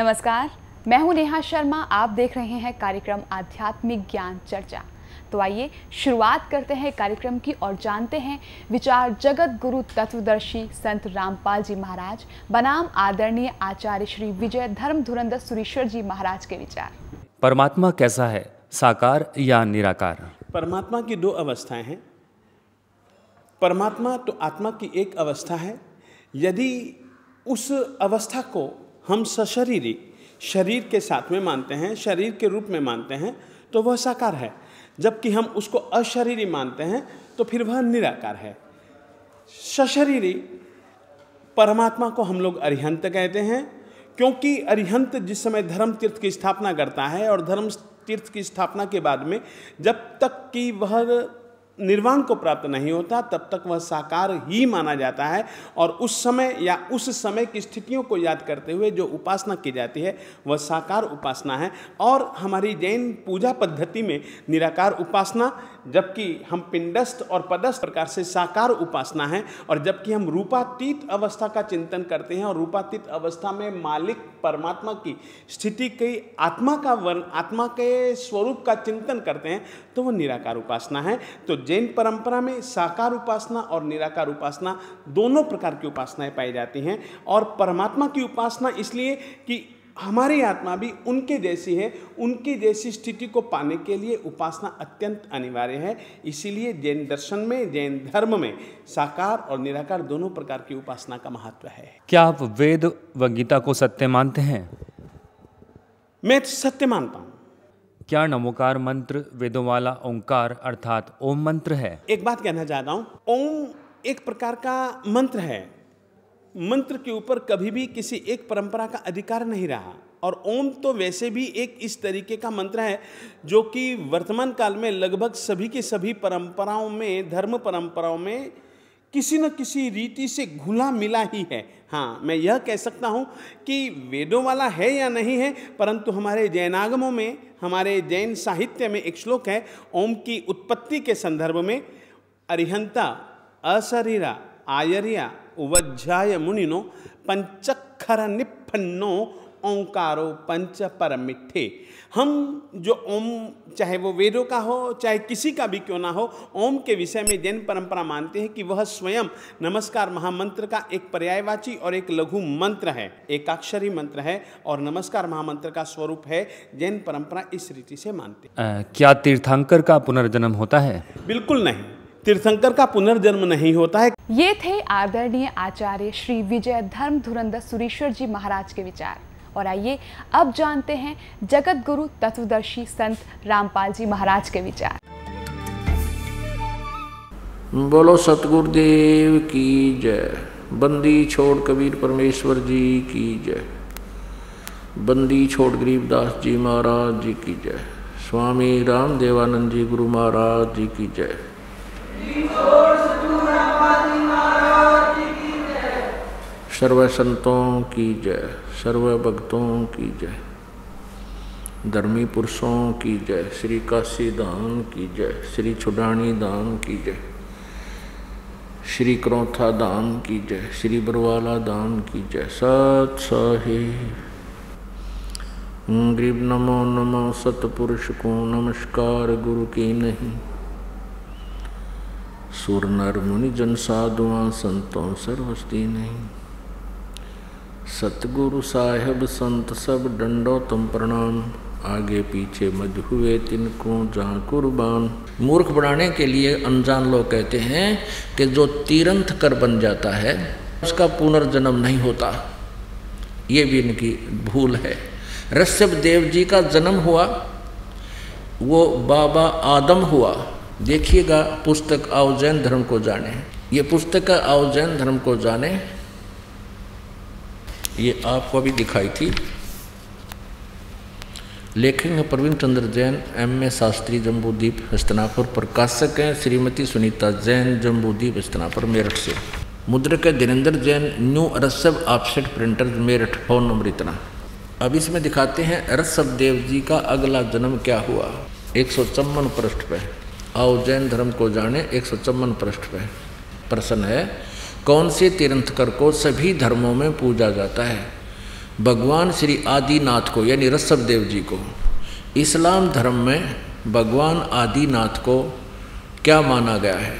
नमस्कार मैं हूँ नेहा शर्मा आप देख रहे हैं कार्यक्रम आध्यात्मिक ज्ञान चर्चा। तो आइए शुरुआत करते हैं कार्यक्रम की और जानते हैं विचार जगत गुरु तत्वदर्शी संत रामपाल जी महाराज बनाम आदरणीय आचार्य श्री विजय धर्म धुरंधर सुरेश्वर जी महाराज के विचार। परमात्मा कैसा है साकार या निराकार? परमात्मा की दो अवस्थाएँ हैं। परमात्मा तो आत्मा की एक अवस्था है। यदि उस अवस्था को हम सशरीरी, शरीर के साथ में मानते हैं, शरीर के रूप में मानते हैं तो वह साकार है। जबकि हम उसको अशरीरी मानते हैं तो फिर वह निराकार है। सशरीरी परमात्मा को हम लोग अरिहंत कहते हैं, क्योंकि अरिहंत जिस समय धर्म तीर्थ की स्थापना करता है और धर्म तीर्थ की स्थापना के बाद में जब तक कि वह निर्वाण को प्राप्त नहीं होता, तब तक वह साकार ही माना जाता है और उस समय या उस समय की स्थितियों को याद करते हुए जो उपासना की जाती है, वह साकार उपासना है। और हमारी जैन पूजा पद्धति में निराकार उपासना, जबकि हम पिंडस्थ और पदस्थ प्रकार से साकार उपासना है और जबकि हम रूपातीत अवस्था का चिंतन करते हैं और रूपातीत अवस्था में मालिक परमात्मा की स्थिति की आत्मा का वर्ण आत्मा के स्वरूप का चिंतन करते हैं तो वह निराकार उपासना है। तो जैन परंपरा में साकार उपासना और निराकार उपासना दोनों प्रकार की उपासनाएँ पाई जाती हैं और परमात्मा की उपासना इसलिए कि हमारी आत्मा भी उनके जैसी है उनकी जैसी स्थिति को पाने के लिए उपासना अत्यंत अनिवार्य है। इसीलिए जैन दर्शन में जैन धर्म में साकार और निराकार दोनों प्रकार की उपासना का महत्व है। क्या आप वेद व गीता को सत्य मानते हैं? मैं सत्य मानता हूँ। क्या नमोकार मंत्र वेदों वाला ओंकार अर्थात ओम मंत्र है? एक बात कहना चाहता हूँ, ओम एक प्रकार का मंत्र है। मंत्र के ऊपर कभी भी किसी एक परंपरा का अधिकार नहीं रहा। और ओम तो वैसे भी एक इस तरीके का मंत्र है, जो कि वर्तमान काल में लगभग सभी के सभी परंपराओं में, धर्म परंपराओं में किसी न किसी रीति से घुला मिला ही है। हाँ मैं यह कह सकता हूँ कि वेदों वाला है या नहीं है, परंतु हमारे जैनागमों में, हमारे जैन साहित्य में एक श्लोक है, ओम की उत्पत्ति के संदर्भ में, अरिहंता अशरीरा आयरिया उवज्जाय मुनिनो पंचक्षर निपन्नो ओंकारो पंच परमिठे हम जो ओम चाहे वो वेदों का हो चाहे किसी का भी क्यों ना हो ओम के विषय में जैन परंपरा मानते हैं कि वह स्वयं नमस्कार महामंत्र का एक पर्यायवाची और एक लघु मंत्र है एकाक्षरी मंत्र है और नमस्कार महामंत्र का स्वरूप है जैन परंपरा इस रीति से मानते अ, क्या तीर्थंकर का पुनर्जन्म होता है? बिल्कुल नहीं। तीर्थंकर का पुनर्जन्म नहीं होता है। ये थे आदरणीय आचार्य श्री विजय धर्म धुरंधर सुरेश्वर जी महाराज के विचार। और आइए अब जानते हैं जगत गुरु तत्वदर्शी संत रामपाल जी महाराज के विचार। बोलो सतगुरुदेव की जय। बंदी छोड़ कबीर परमेश्वर जी की जय। बंदी छोड़ गरीबदास जी महाराज जी की जय। स्वामी राम देवानंद जी गुरु महाराज जी की जय। सर्व संतों की जय सर्व भक्तों की जय, धर्मी पुरुषों की जय, श्री काशी धाम की जय, श्री छुडानी धाम की जय, श्री क्रौथा धाम की जय, श्री बरवाला धाम की जय सत साहिब गरीब नमो नमो, सतपुरुष को नमस्कार, गुरु की नहीं। सुर नर मुनि जन साधुआ, संतों सर्वस्ती नहीं। सतगुरु साहेब संत सब डंडो तुम प्रणाम। आगे पीछे मज हुए तिनको जहाँ कुर्बान। मूर्ख बनाने के लिए अनजान लोग कहते हैं कि जो तीरंथ कर बन जाता है, उसका पुनर्जन्म नहीं होता। ये भी इनकी भूल है। ऋषभ देव जी का जन्म हुआ, वो बाबा आदम हुआ। देखिएगा, पुस्तक आओ जैन धर्म को जाने। ये पुस्तक आओ जैन धर्म को जाने ये आपको अभी दिखाई थी। लेखक हैं प्रवीण चंद्र जैन, एम ए शास्त्री जम्बूदीप हस्तनापुर प्रकाशक हैं श्रीमती सुनीता जैन जम्बूदीप हस्तनापुर, मेरठ से। मुद्रक है Dhirendra Jain, new रसव offset printer Meerut, phone number इतना। अब इसमें दिखाते हैं रसव देव जी का अगला जन्म क्या हुआ। एक सौ चौवन पृष्ठ पे। आओ जैन धर्म को जाने, एक सौ चौवन पृष्ठ पे। प्रश्न है कौन से तीर्थंकर को सभी धर्मों में पूजा जाता है? भगवान श्री आदिनाथ को, यानी रसभ देव जी को। इस्लाम धर्म में भगवान आदिनाथ को क्या माना गया है?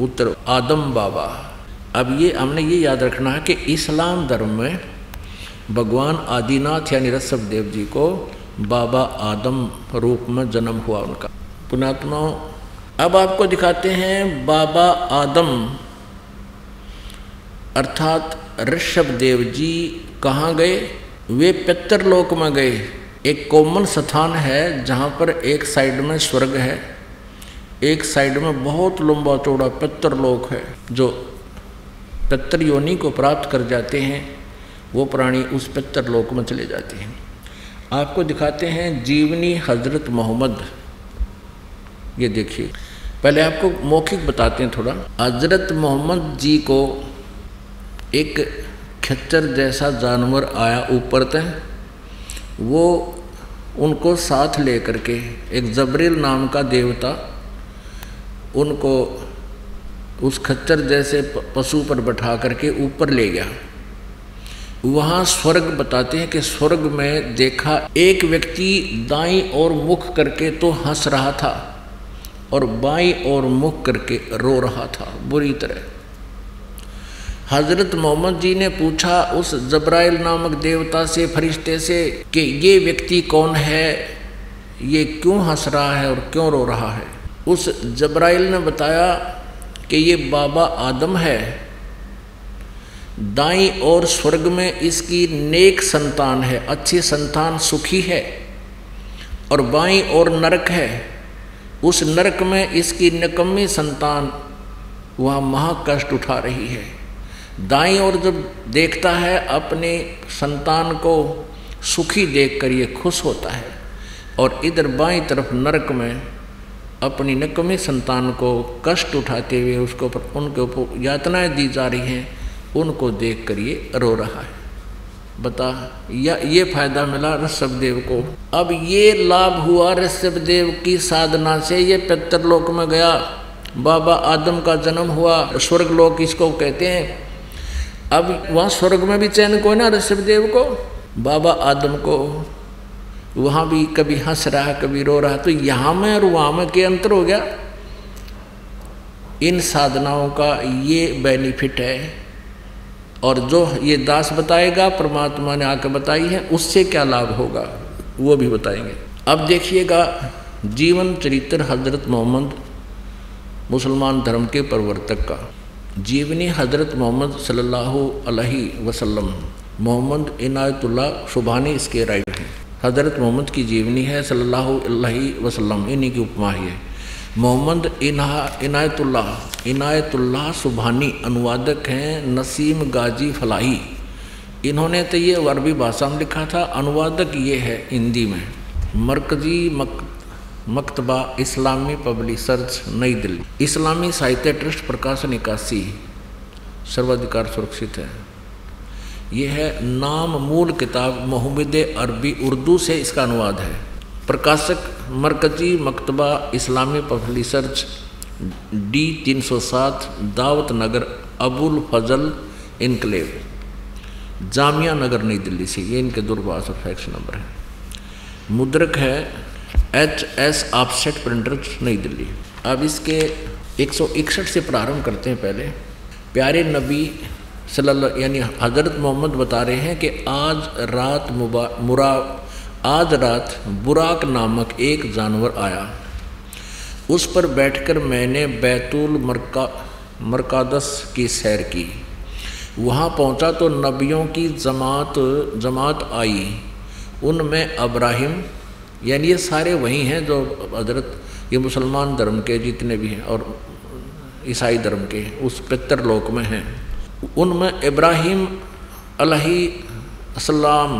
उत्तर, आदम बाबा। अब ये, हमने ये याद रखना है कि इस्लाम धर्म में भगवान आदिनाथ, यानी रसभ देव जी को बाबा आदम रूप में जन्म हुआ उनका। पुणात्मा अब आपको दिखाते हैं बाबा आदम। अर्थात ऋषभ देव जी कहाँ गए? वे पितरलोक में गए। एक कॉमन स्थान है जहाँ पर एक साइड में स्वर्ग है। एक साइड में बहुत लंबा चौड़ा पितरलोक है, जो पितर योनि को प्राप्त कर जाते हैं। वो प्राणी उस पितरलोक में चले जाते हैं। आपको दिखाते हैं जीवनी हज़रत मोहम्मद। ये देखिए। पहले आपको मौखिक बताते हैं थोड़ा। हज़रत मोहम्मद जी को एक खच्चर जैसा जानवर आया ऊपर तक, वो उनको साथ लेकर के, एक जबरील नाम का देवता, उनको उस खच्चर जैसे पशु पर बैठा करके ऊपर ले गया। वहाँ स्वर्ग बताते हैं कि स्वर्ग में देखा एक व्यक्ति दाई और मुख करके तो हंस रहा था और बाई और मुख करके रो रहा था, बुरी तरह। हज़रत मोहम्मद जी ने पूछा उस जब्राइल नामक देवता से, फरिश्ते से कि ये व्यक्ति कौन है? ये क्यों हंस रहा है और क्यों रो रहा है? उस जब्राइल ने बताया कि ये बाबा आदम है। दाई और स्वर्ग में इसकी नेक संतान है, अच्छी संतान सुखी है और बाई और नरक है। उस नरक में इसकी नकम्मी संतान वहाँ महाकष्ट उठा रही है। दाई और जब देखता है, अपने संतान को सुखी देखकर ये खुश होता है और इधर बाई तरफ़ नरक में अपनी नकमी संतान को कष्ट उठाते हुए उसको उनके ऊपर यातनाएँ दी जा रही हैं, उनको देख कर ये रो रहा है। बता, या ये फ़ायदा मिला ऋषभ देव को? अब ये लाभ हुआ ऋषभ देव की साधना से। ये पितरलोक में गया। बाबा आदम का जन्म हुआ। स्वर्ग लोक इसको कहते हैं। अब वहाँ स्वर्ग में भी चैन को ना ऋषभ देव को? बाबा आदम को। वहाँ भी कभी हंस रहा, कभी रो रहा तो यहाँ में और वहाँ में के अंतर हो गया? इन साधनाओं का ये बेनिफिट है। और जो ये दास बताएगा, परमात्मा ने आकर बताई है, उससे क्या लाभ होगा, वो भी बताएँगे। अब देखिएगा, जीवन चरित्र हज़रत मोहम्मद मुसलमान धर्म के प्रवर्तक का। जीवनी हज़रत मोहम्मद सल्लल्लाहु अलैहि वसल्लम। मोहम्मद इनायतुल्ला सुबहानी इसके राइट हैं। हज़रत मोहम्मद की जीवनी है सल्लल्लाहु अलैहि वसल्लम, इन्हीं की उपमा ही है। मोहम्मद इना इनायतुल्लाह इनायतुल्लाह सुबहानी अनुवादक हैं नसीम गाजी फलाही। इन्होंने तो ये अरबी भाषा में लिखा था, अनुवादक ये है हिंदी में। मरकजी मक मकतबा इस्लामी पब्लिशर्स नई दिल्ली। इस्लामी साहित्य ट्रस्ट प्रकाशन इक्यासी सर्वाधिकार सुरक्षित है। यह है नाम मूल किताब मोहम्मद अरबी उर्दू से इसका अनुवाद है। प्रकाशक मरकजी मकतबा इस्लामी publishers D 307 Dawat Nagar Abul Fazal enclave Jamia Nagar New Delhi से। ये इनके दूरभाष और फैक्स नंबर है। मुद्रक है एच एस ऑफसेट प्रिंटर्स नई दिल्ली। अब इसके एक सौ इकसठ से प्रारंभ करते हैं पहले। प्यारे नबी सल्लल्लाहु यानी हज़रत मोहम्मद बता रहे हैं कि आज रात मुबा, मुरा, आज रात बुराक नामक एक जानवर आया। उस पर बैठकर मैंने बैतुल मरका, मरकादस की सैर की। वहाँ पहुँचा तो नबियों की जमात जमात आई। उनमें अब्राहिम यानी ये सारे वही हैं जो हज़रत, ये मुसलमान धर्म के जितने भी हैं और ईसाई धर्म के उस पितर लोक में हैं। उनमें इब्राहिम अलैहिस्सलाम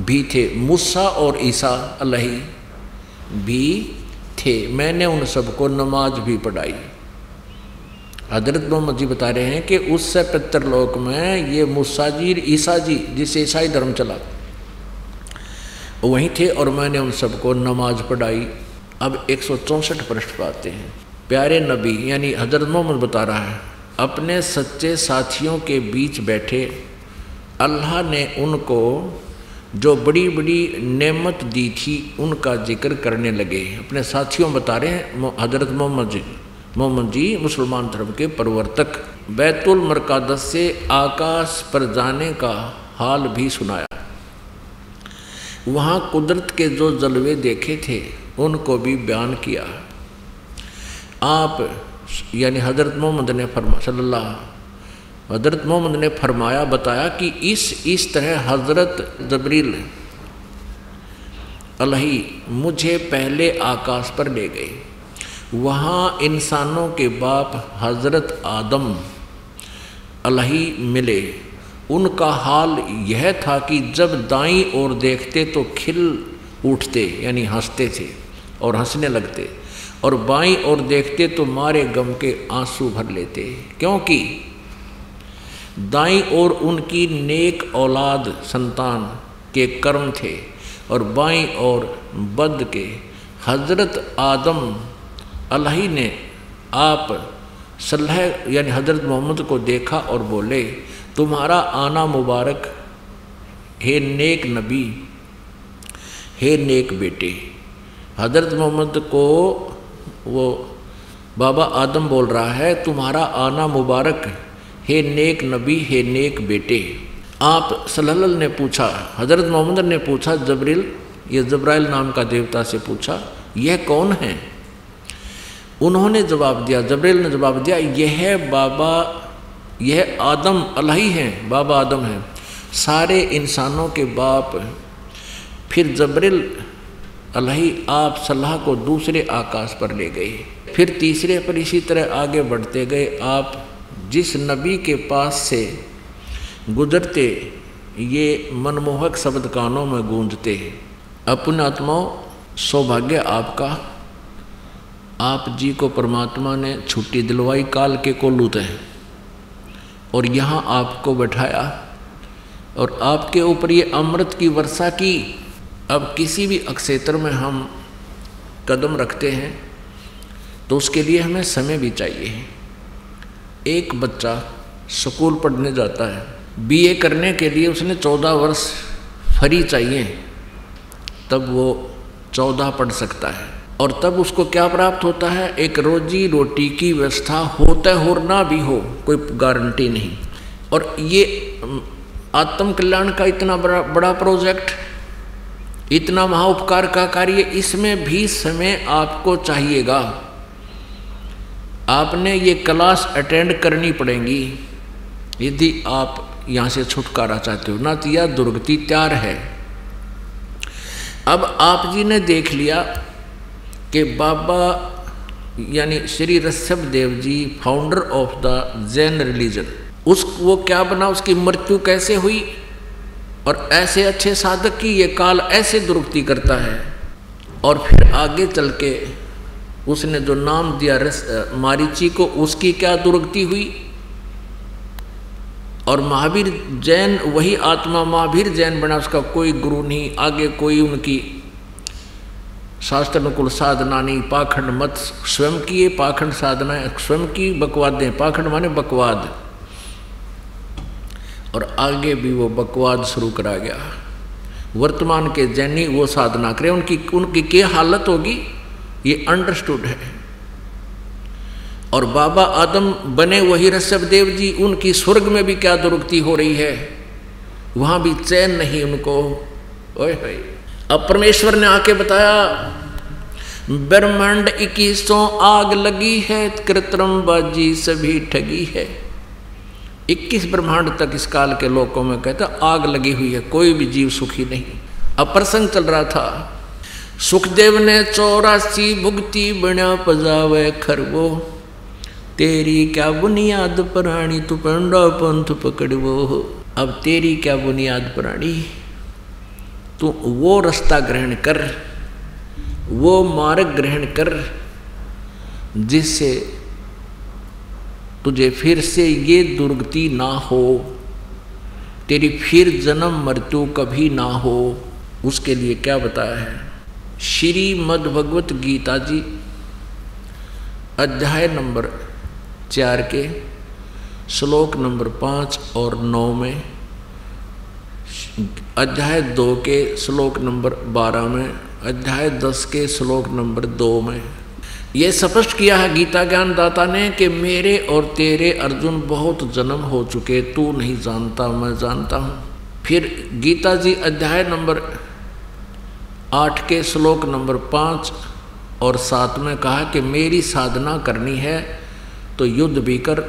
भी थे, मूसा और ईसा अलही भी थे। मैंने उन सबको नमाज़ भी पढ़ाई। हज़रत मोहम्मद जी बता रहे हैं कि उससे पितरलोक में ये मूसा जी, ईसा जी, जिसे ईसाई धर्म चला वहीं थे और मैंने उन सबको नमाज़ पढ़ाई। अब एक सौ चौंसठ पृष्ठ पाते हैं। प्यारे नबी, यानी हज़रत मोहम्मद बता रहा है, अपने सच्चे साथियों के बीच बैठे, अल्लाह ने उनको जो बड़ी बड़ी नेमत दी थी, उनका ज़िक्र करने लगे। अपने साथियों बता रहे हैं हज़रत मोहम्मद जी। मोहम्मद जी, मुसलमान धर्म के प्रवर्तक, बैतुल मरकादस से आकाश पर जाने का हाल भी सुनाया। वहाँ कुदरत के जो जलवे देखे थे, उनको भी बयान किया। आप, यानी हज़रत मोहम्मद ने फरमा, सल्लल्लाहु हज़रत मोहम्मद ने फरमाया, बताया कि इस इस तरह हज़रत जबरील अलही मुझे पहले आकाश पर ले गए। वहाँ इंसानों के बाप हज़रत आदम अलही मिले। उनका हाल यह था कि जब दाई ओर देखते तो खिल उठते, यानी हँसते थे और हंसने लगते, और बाई ओर देखते तो मारे गम के आँसू भर लेते, क्योंकि दाई ओर उनकी नेक औलाद संतान के कर्म थे और बाई ओर बद के हज़रत आदम अल्लाही ने आप सलह यानी हज़रत मोहम्मद को देखा और बोले तुम्हारा आना मुबारक, हे नेक नबी, हे नेक बेटे। हज़रत मोहम्मद को वो बाबा आदम बोल रहा है, तुम्हारा आना मुबारक, हे नेक नबी, हे नेक बेटे। आप सल्लल्लाहु ने पूछा, हज़रत मोहम्मद ने पूछा, जबरील, ये जबराइल नाम का देवता से पूछा, यह कौन है? उन्होंने जवाब दिया, जबरील ने जवाब दिया, यह बाबा यह आदम अलाही हैं, बाबा आदम है। सारे इंसानों के बाप फिर जबरिल अल्लाही आप सलाह को दूसरे आकाश पर ले गए। फिर तीसरे पर इसी तरह आगे बढ़ते गए। आप जिस नबी के पास से गुजरते, ये मनमोहक शब्द कानों में गूंजते अपने आत्माओं, सौभाग्य आपका। आप जी को परमात्मा ने छुट्टी दिलवाई, काल के कोलूत हैं। और यहाँ आपको बैठाया और आपके ऊपर ये अमृत की वर्षा की अब किसी भी अक्षेत्र में हम कदम रखते हैं तो उसके लिए हमें समय भी चाहिए। एक बच्चा स्कूल पढ़ने जाता है। बीए करने के लिए उसने चौदह वर्ष फ्री चाहिए, तब वो चौदह पढ़ सकता है। और तब उसको क्या प्राप्त होता है? एक रोजी रोटी की व्यवस्था होते हो ना भी हो, कोई गारंटी नहीं। और ये आत्म कल्याण का इतना बड़ा बड़ा प्रोजेक्ट, इतना महाउपकार का कार्य, इसमें भी समय आपको चाहिएगा। आपने ये क्लास अटेंड करनी पड़ेगी। यदि आप यहाँ से छुटकारा चाहते हो ना तो यह दुर्गति त्यार है। अब आप जी ने देख लिया कि बाबा, यानी Shri Rishabh Dev ji founder of the Jain religion उस, वो क्या बना, उसकी मृत्यु कैसे हुई? और ऐसे अच्छे साधक की ये काल ऐसे दुरुक्ति करता है। और फिर आगे चल के उसने जो नाम दिया रस मारीची को, उसकी क्या दुरुक्ति हुई? और महावीर जैन, वही आत्मा महावीर जैन बना, उसका कोई गुरु नहीं, आगे कोई उनकी शास्त्र अनुकूल साधना नहीं, पाखंड मत, स्वयं की ये पाखंड साधना है, स्वयं की बकवादें पाखंड माने बकवाद। और आगे भी वो बकवाद शुरू करा गया। वर्तमान के जैनी वो साधना करें, उनकी उनकी क्या हालत होगी, ये अंडरस्टूड है। और बाबा आदम बने वही ऋषभ देव जी, उनकी स्वर्ग में भी क्या दुरुक्ति हो रही है? वहाँ भी चैन नहीं उनको। ओए होए। अब परमेश्वर ने आके बताया, ब्रह्मांड इक्कीसों आग लगी है, कृत्रिम बाजी सभी ठगी है। इक्कीस ब्रह्मांड तक इस काल के लोगों में कहता, आग लगी हुई है, कोई भी जीव सुखी नहीं। अब प्रसंग चल रहा था, सुखदेव ने चौरासी भुगती बना पजावे खरवो तेरी क्या बुनियाद प्राणी तू पंडा पंथ पकड़वो। अब तेरी क्या बुनियाद प्राणी तू वो रास्ता ग्रहण कर, वो मार्ग ग्रहण कर, जिससे तुझे फिर से ये दुर्गति ना हो, तेरी फिर जन्म मृत्यु कभी ना हो, उसके लिए क्या बताया है? श्री मद भगवत गीता जी, अध्याय नंबर चार के, श्लोक नंबर पाँच और नौ में अध्याय दो के श्लोक नंबर बारह में, अध्याय दस के श्लोक नंबर दो में। ये स्पष्ट किया है गीता ज्ञान दाता ने कि मेरे और तेरे अर्जुन बहुत जन्म हो चुके, तू नहीं जानता, मैं जानता हूँ। फिर गीता जी अध्याय नंबर आठ के श्लोक नंबर पाँच और सात में कहा कि मेरी साधना करनी है तो युद्ध भी कर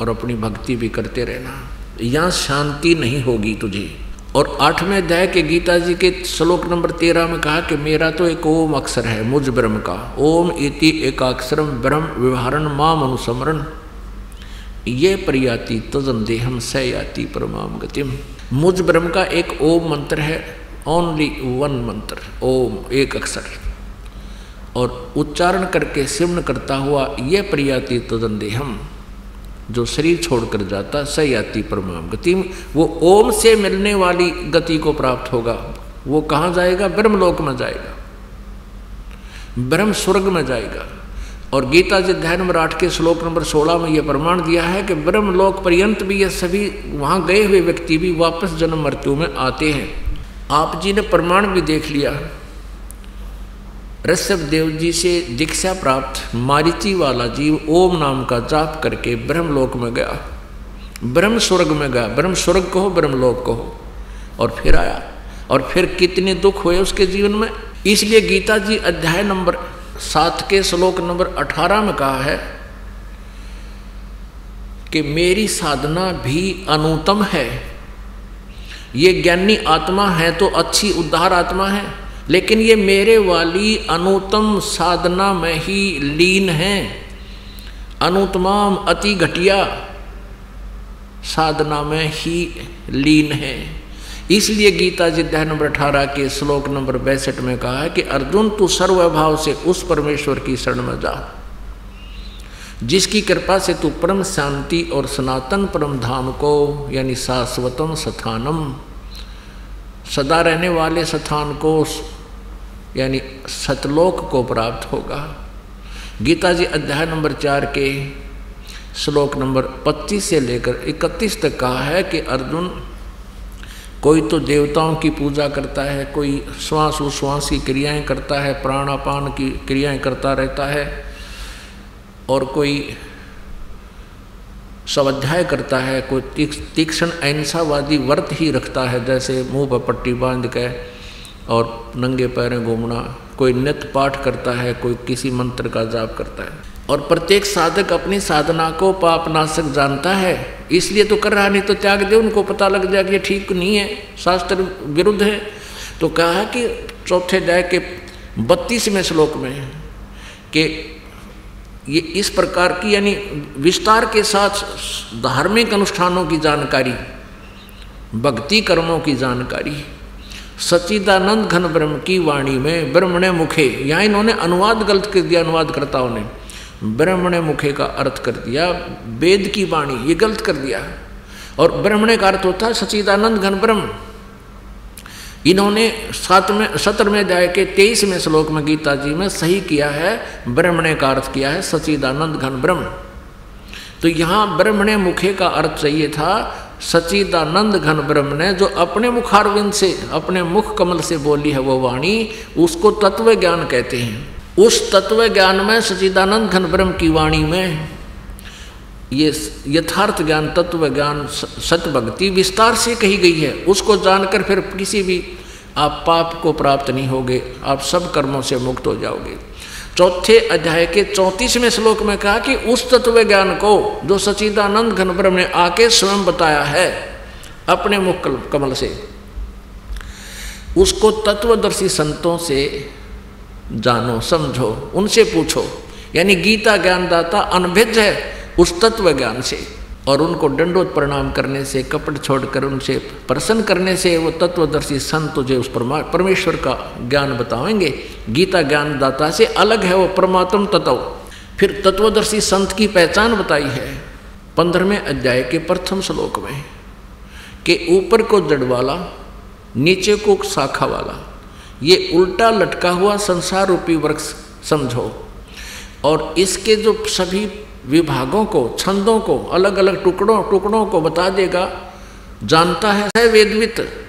और अपनी भक्ति भी करते रहना। यहाँ शांति नहीं होगी तुझे। और आठवें अध्याय के गीता जी के श्लोक नंबर तेरह में कहा कि मेरा तो एक ओम अक्षर है, मुझ ब्रह्म का। ओम इति एकाक्षरम ब्रह्म व्यवहारण माम अनुसमरण ये प्रयाति तजन देहम सयाति परमाम गतिम। मुझ ब्रह्म का एक ओम मंत्र है ओनली वन मंत्र, ओम एक अक्षर। और उच्चारण करके सिमन करता हुआ यह प्रयाति तजन देहम जो शरीर छोड़कर जाता स याति परमाम गति वो ओम से मिलने वाली गति को प्राप्त होगा। वो कहाँ जाएगा? ब्रह्मलोक में जाएगा। ब्रह्म स्वर्ग में जाएगा। और गीता जी अध्याय नंबर आठ के श्लोक नंबर सोलह में यह प्रमाण दिया है कि ब्रह्मलोक पर्यंत भी ये सभी, वहाँ गए हुए व्यक्ति भी वापस जन्म मृत्यु में आते हैं। आप जी ने प्रमाण भी देख लिया ऋषभ देव जी से दीक्षा प्राप्त मारिची वाला जीव ओम नाम का जाप करके ब्रह्मलोक में गया। ब्रह्म स्वर्ग में गया। ब्रह्म स्वर्ग कहो, ब्रह्मलोक कहो। और फिर आया। और फिर कितने दुख हुए उसके जीवन में? इसलिए गीता जी अध्याय नंबर सात के श्लोक नंबर अठारह में कहा है कि मेरी साधना भी अनुतम है। ये ज्ञानी आत्मा है तो अच्छी उद्धार आत्मा है। लेकिन ये मेरे वाली अनुतम साधना में ही लीन है। अनुतमाम अति घटिया साधना में ही लीन है। इसलिए गीता जी अध्याय नंबर अठारह के श्लोक नंबर बैसठ में कहा है कि अर्जुन, तू सर्वभाव से उस परमेश्वर की शरण में जा। जिसकी कृपा से तू परम शांति और सनातन परम धाम को, यानी शाश्वतम स्थानम सदा रहने वाले स्थान को यानी सतलोक को प्राप्त होगा। गीता जी अध्याय नंबर चार के श्लोक नंबर 25 से लेकर 31 तक कहा है कि अर्जुन कोई तो देवताओं की पूजा करता है, कोई श्वास उश्वास की क्रियाएँ करता है, प्राणापान की क्रियाएँ करता रहता है, और कोई स्वाध्याय करता है, कोई तीक्ष्ण अहिंसावादी व्रत ही रखता है, जैसे मुँह पर पट्टी बाँध के और नंगे पैरें घूमना। कोई नित्य पाठ करता है, कोई किसी मंत्र का जाप करता है। और प्रत्येक साधक अपनी साधना को पापनाशक जानता है। इसलिए तो कर रहा नहीं तो त्याग दे, उनको पता लग जाए कि ये ठीक नहीं है, शास्त्र विरुद्ध है। तो कहा कि चौथे अध्याय के बत्तीसवें श्लोक में कि ये इस प्रकार की, यानी विस्तार के साथ धार्मिक अनुष्ठानों की जानकारी, भक्ति कर्मों की जानकारी सचिदानंद घन ब्रह्म की वाणी में ब्रह्मणे मुखे यहाँ इन्होंने अनुवाद गलत कर दिया अनुवादकर्ताओं ने, ब्रह्मणे मुखे का अर्थ कर दिया, वेद की वाणी, ये गलत कर दिया। और ब्रह्मणे का अर्थ होता है सचिदानंद घन ब्रह्म। इन्होंने सातवें में अध्याय के तेईसवें श्लोक में गीता जी में सही किया है, ब्रह्मणे का अर्थ किया है सचिदानंद घन ब्रह्म। तो यहाँ ब्रह्मणे मुखे का अर्थ चाहिए था सचिदानंद घन ब्रह्म ने जो अपने मुखारविंद से, अपने मुख कमल से बोली है वो वाणी, उसको तत्व ज्ञान कहते हैं। उस तत्व ज्ञान में सचिदानंद घन ब्रह्म की वाणी में ये यथार्थ ज्ञान, तत्व ज्ञान सत भक्ति विस्तार से कही गई है। उसको जानकर फिर किसी भी आप पाप को प्राप्त नहीं होगे। आप सब कर्मों से मुक्त हो जाओगे। चौथे अध्याय के चौंतीसवें श्लोक में कहा कि उस तत्व ज्ञान को जो सचिदानंद घन ब्रह्म ने आके स्वयं बताया है, अपने मुख कमल से, उसको तत्वदर्शी संतों से जानो, समझो, उनसे पूछो। यानी गीता ज्ञानदाता अनभिज्ञ है। उस तत्व ज्ञान से और उनको दंडोत प्रणाम करने से, कपट छोड़कर उनसे प्रसन्न करने से वो तत्वदर्शी संत तुझे उस परमेश्वर का ज्ञान बताएँगे, गीता ज्ञान दाता से अलग है वो परमात्म तत्व। फिर तत्वदर्शी संत की पहचान बताई है पंद्रहवें अध्याय के प्रथम श्लोक में कि ऊपर को जड़ वाला, नीचे को शाखा वाला, ये उल्टा लटका हुआ संसार रूपी वृक्ष समझो और इसके जो सभी विभागों को, छंदों को अलग अलग टुकड़ों टुकड़ों को बता देगा। जानता है है वेदवित।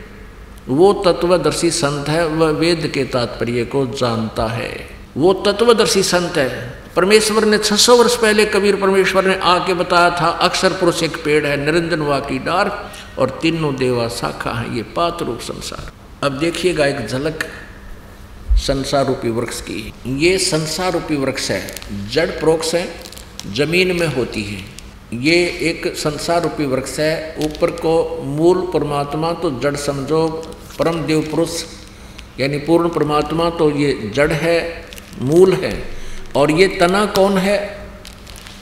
वो तत्वदर्शी संत है, वह वेद के तात्पर्य को जानता है। वो तत्वदर्शी संत है। परमेश्वर ने 600 वर्ष पहले कबीर परमेश्वर ने आके बताया था, अक्षर पुरुष एक पेड़ है, निरंजन वा की डार, और तीनों देवा शाखा है, ये पात रूप संसार। अब देखिएगा एक झलक संसार रूपी वृक्ष की। ये संसार रूपी वृक्ष है, जड़ प्रोक्ष है ज़मीन में होती है। ये एक संसार रूपी वृक्ष है। ऊपर को मूल परमात्मा तो जड़ समझो, परम देव पुरुष, यानी पूर्ण परमात्मा तो ये जड़ है, मूल है। और ये तना कौन है?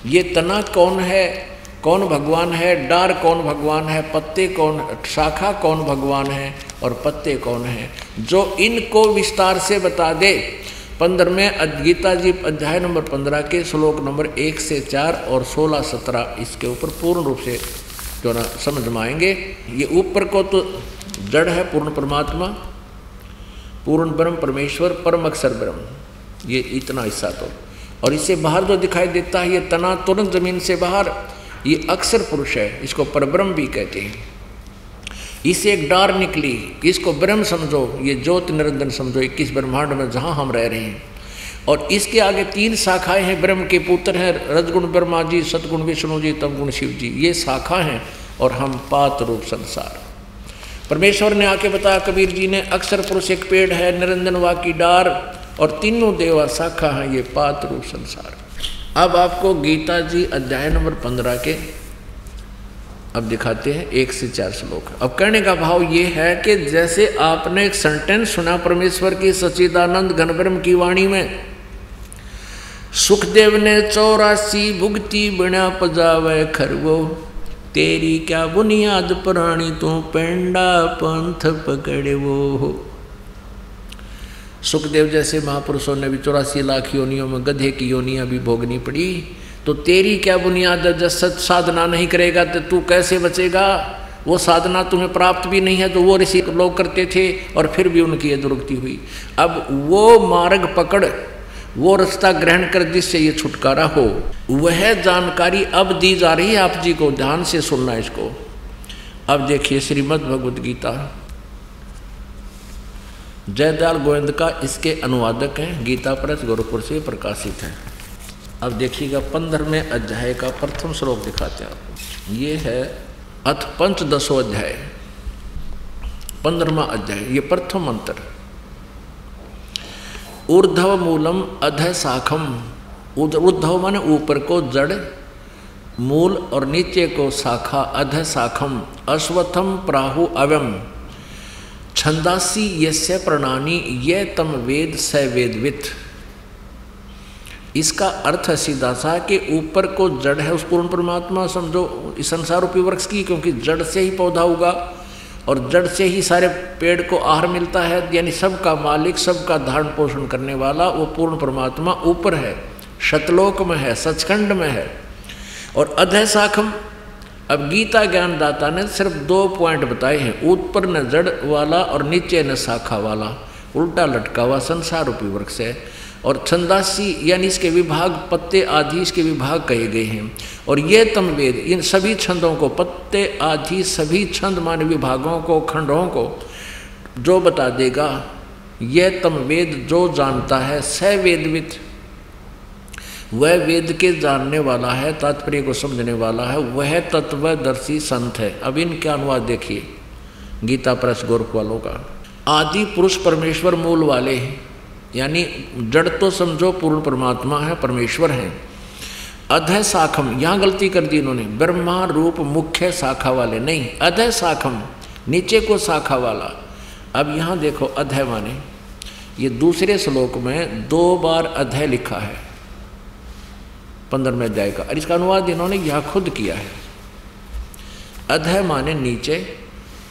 ये तना कौन है? कौन भगवान है? डार कौन भगवान है? पत्ते कौन, शाखा कौन भगवान है? और पत्ते कौन है? जो इनको विस्तार से बता दे। पंद्रहवें गीता जी, अध्याय नंबर पंद्रह के श्लोक नंबर एक से चार और सोलह सत्रह इसके ऊपर पूर्ण रूप से जो ना समझ में आएँगे। ये ऊपर को तो जड़ है, पूर्ण परमात्मा, पूर्ण ब्रह्म, परमेश्वर, परम अक्षर ब्रह्म। ये इतना हिस्सा तो। और इससे बाहर जो दिखाई देता है, ये तना तुरंत ज़मीन से बाहर, ये अक्षर पुरुष है, इसको परब्रह्म भी कहते हैं। इससे एक डार निकली इसको ब्रह्म समझो, ये ज्योत निरंजन समझो, इक्कीस ब्रह्मांड में जहाँ हम रह रहे हैं। और इसके आगे तीन शाखाएँ हैं, ब्रह्म के पुत्र हैं, रजगुण, ब्रह्मा जी सतगुण विष्णु जी, तमगुण, शिव जी, ये शाखा हैं और हम पात रूप संसार। परमेश्वर ने आके बताया, कबीर जी ने, अक्षर पुरुष एक पेड़ है, निरंजन वा की डार, और तीनों देवा शाखा हैं, ये पात रूप संसार। अब आपको गीता जी अध्याय नंबर पंद्रह के अब दिखाते हैं, एक से चार श्लोक। अब कहने का भाव ये है कि जैसे आपने एक सेंटेंस सुना परमेश्वर की सचिदानंद घनब्रह्म की वाणी में, सुखदेव ने चौरासी भुगती बिना पजावे खरवो तेरी क्या बुनियाद पुरानी तू पेंडा पंथ पकड़े वो हो? सुखदेव जैसे महापुरुषों ने भी चौरासी लाख योनियों में गधे की योनियाँ भी भोगनी पड़ी। तो तेरी क्या बुनियाद है? जब सच साधना नहीं करेगा तो तू कैसे बचेगा? वो साधना तुम्हें प्राप्त भी नहीं है तो वो ऋषि लोग करते थे और फिर भी उनकी ये दुरुक्ति हुई। अब वो मार्ग पकड़, वो रास्ता ग्रहण कर जिससे ये छुटकारा हो, वह जानकारी अब दी जा रही है आप जी को, ध्यान से सुनना इसको। अब देखिए श्रीमद् भगवद गीता। जयदयाल गोविंद का इसके अनुवादक हैं गीता प्रेस गोरखपुर से प्रकाशित है। अब देखिएगा, पंद्रहवें अध्याय का प्रथम श्लोक दिखाते हैं आपको। ये है अथ पंचदशो अध्याय। पंद्रमा अध्याय, ये प्रथम मंत्र ऊर्धव मूलम अध शाखम। ऊर्धव माने ऊपर को जड़, मूल और नीचे को शाखा, अध शाखम। अश्वथम प्राहु अवम। छंदासी यस्य प्रणानी, ये तम वेद स वेदवित। इसका अर्थ है सीधा सा कि ऊपर को जड़ है उस पूर्ण परमात्मा समझो, इस संसार रूपी वृक्ष की, क्योंकि जड़ से ही पौधा होगा और जड़ से ही सारे पेड़ को आहार मिलता है, यानी सबका मालिक, सबका धारण पोषण करने वाला वो पूर्ण परमात्मा ऊपर है, शतलोक में है, सचखंड में है। और अधय शाखम अब गीता ज्ञानदाता ने सिर्फ़ दो पॉइंट बताए हैं, ऊपर न जड़ वाला और नीचे न शाखा वाला, उल्टा लटका हुआ संसार रूपी वृक्ष है। और छंदासी यानी इसके विभाग, पत्ते आदि इसके विभाग कहे गए हैं। और ये तम वेद इन सभी छंदों को, पत्ते आदि सभी छंद मान विभागों को, खंडों को, जो बता देगा यह तम वेद जो जानता है स वेदवित वह वेद के जानने वाला है, तात्पर्य को समझने वाला है, वह तत्वदर्शी संत है। अब इनके अनुवाद देखिए, गीता प्रेस गोरख वालों का। आदि पुरुष परमेश्वर मूल वाले हैं। यानी जड़ तो समझो पूर्ण परमात्मा है, परमेश्वर है। अधय शाखम यहाँ गलती कर दी इन्होंने। ब्रह्मा रूप मुख्य शाखा वाले, नहीं अधय शाखम नीचे को शाखा वाला। अब यहाँ देखो अधय माने। ये दूसरे श्लोक में दो बार अधय लिखा है, पंद्रहवें अध्याय का। और इसका अनुवाद इन्होंने यह खुद किया है। अधय माने नीचे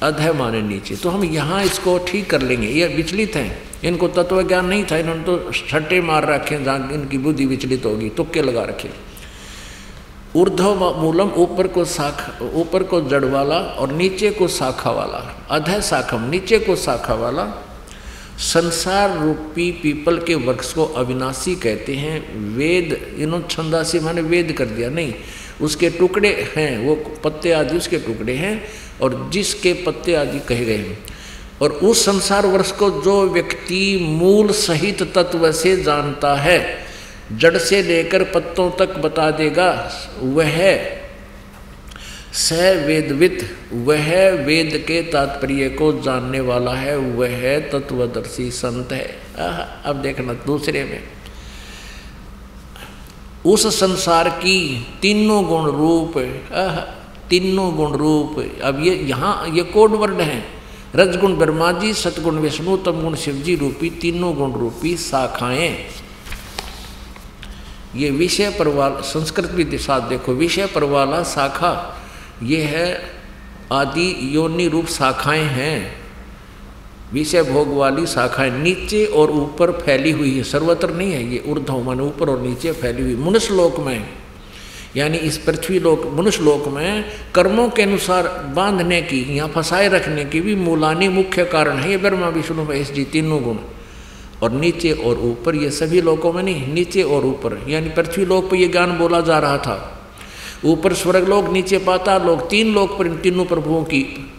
अधय माने नीचे। तो हम यहाँ इसको ठीक कर लेंगे। ये विचलित हैं। इनको तत्व ज्ञान नहीं था, इन्होंने तो छट्टे मार रखे जहाँ इनकी बुद्धि विचलित होगी, तुक्के लगा रखे। ऊर्धव मूलम, ऊपर को शाखा, ऊपर को जड़ वाला और नीचे को शाखा वाला। अधय शाखम, नीचे को शाखा वाला। संसार रूपी पीपल के वृक्ष को अविनाशी कहते हैं। वेद इन्होंने छंदासी माने वेद कर दिया, नहीं। उसके टुकड़े हैं, वो पत्ते आदि उसके टुकड़े हैं और जिसके पत्ते आदि कहे गए हैं। और उस संसार वर्ष को जो व्यक्ति मूल सहित तत्व से जानता है, जड़ से लेकर पत्तों तक बता देगा, वह स वेदवित वह वेद के तात्पर्य को जानने वाला है, वह तत्वदर्शी संत है। अब देखना दूसरे में। उस संसार की तीनों गुण रूप तीनों गुण रूप, अब ये यहाँ, ये कोड वर्ड हैं। रजगुण ब्रह्मा जी, सतगुण विष्णु, तमगुण शिव जी रूपी, तीनों गुण रूपी शाखाएँ। ये विषय पर संस्कृत भी दिशा देखो, विषय पर वाला शाखा, ये है आदि योनि रूप शाखाएँ हैं। विषय भोग वाली शाखाएँ, नीचे और ऊपर फैली हुई है, सर्वत्र नहीं है ये ऊर्धव मन ऊपर और नीचे फैली हुई मनुष्य लोक में यानी इस पृथ्वी लोक, मनुष्य लोक में कर्मों के अनुसार बांधने की, या फंसाए रखने की भी मूलानी मुख्य कारण है। ये ब्रह्मा, विष्णु, महेश जी तीनों गुण। और नीचे और ऊपर ये सभी लोकों में नहीं, नीचे और ऊपर। यानी पृथ्वी लोक पर ये ज्ञान बोला जा रहा था। ऊपर स्वर्ग लोक, नीचे पाता लोग तीन लोक पर इन तीनों प्रभुओं की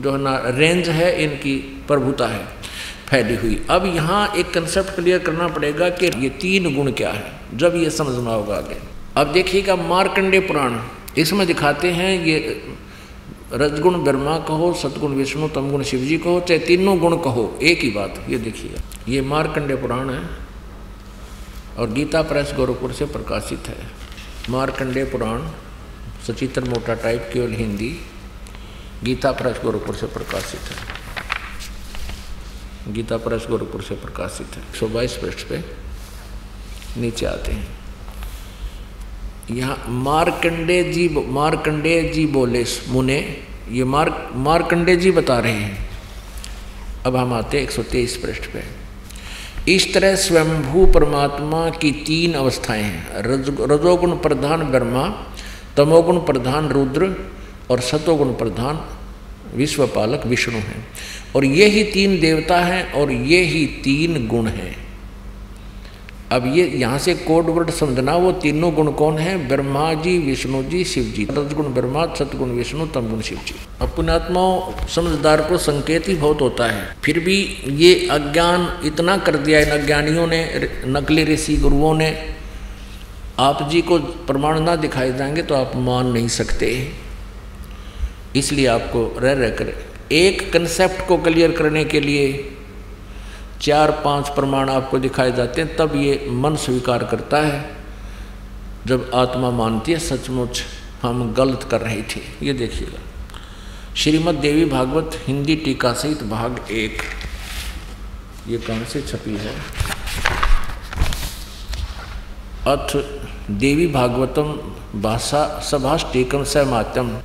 जो है ना रेंज है, इनकी प्रभुता है, फैली हुई। अब यहाँ एक कंसेप्ट क्लियर करना पड़ेगा कि ये तीन गुण क्या है, जब ये समझना होगा आगे। अब देखिएगा मार्कंडे पुराण। इसमें दिखाते हैं ये रजगुण ब्रह्मा कहो सतगुण विष्णु, तमगुण शिव जी कहो, चाहे तीनों गुण कहो, एक ही बात, ये देखिए। ये मार्कंडे पुराण है और गीता प्रेस गोरखपुर से प्रकाशित है। मार्कंडे पुराण, सचित्र मोटा टाइप केवल हिंदी, गीता प्रेस गोरखपुर से प्रकाशित है। गीता प्रेस गोरखपुर से प्रकाशित है। एक सौ बाईस पृष्ठ पे नीचे आते हैं। यहाँ मारकंडे जी मारकंडे जी बोले मुने, ये मार मारकंडे जी बता रहे हैं। अब हम आते हैं एक सौ तेईस पृष्ठ पे। इस तरह स्वयंभू परमात्मा की तीन अवस्थाएँ हैं। रज, रजोगुण प्रधान ब्रह्मा, तमोगुण प्रधान रुद्र और सतोगुण प्रधान विश्वपालक विष्णु हैं। और ये ही तीन देवता हैं और ये ही तीन गुण हैं। अब ये यहाँ से कोड वर्ड समझना, वो तीनों गुण कौन है? ब्रह्मा जी, विष्णु जी, शिव जी। रजगुण ब्रह्मा सतगुण विष्णु, तमगुण शिव जी। अब पुण्यात्माओं समझदार को संकेत ही बहुत होता है। फिर भी ये अज्ञान इतना कर दिया इन अज्ञानियों ने नकली ऋषि गुरुओं ने। आप जी को प्रमाण ना दिखाए जाएँगे तो आप मान नहीं सकते। इसलिए आपको रह रह कर एक कंसेप्ट को क्लियर करने के लिए चार पाँच प्रमाण आपको दिखाए जाते हैं, तब ये मन स्वीकार करता है। जब आत्मा मानती है, सचमुच हम गलत कर रहे थे। ये देखिएगा। श्रीमद देवी भागवत, हिंदी टीका सहित भाग एक। ये कौन से छपी है? अथ देवी भागवतम भाषा सभाष टीकम सहमात्यम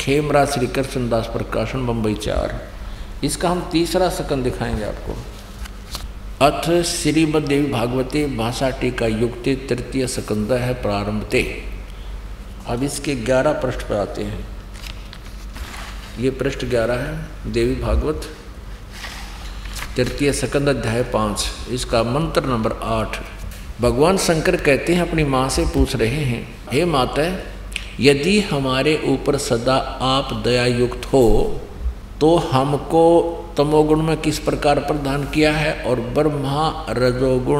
खेमराज श्री कृष्णदास प्रकाशन बम्बई चार। इसका हम तीसरा सकन दिखाएँगे आपको। अथ श्रीमद देवी भागवते भाषा टीका युक्ति तृतीय सकंद है प्रारंभते। अब इसके ग्यारह पृष्ठ पर आते हैं। ये पृष्ठ ग्यारह है, देवी भागवत, तृतीय सकंद अध्याय पाँच। इसका मंत्र नंबर आठ। भगवान शंकर कहते हैं, अपनी माँ से पूछ रहे हैं, हे माता, यदि हमारे ऊपर सदा आप दया युक्त हो तो हमको तमोगुण में किस प्रकार प्रदान किया है? और ब्रह्मा रजोगुण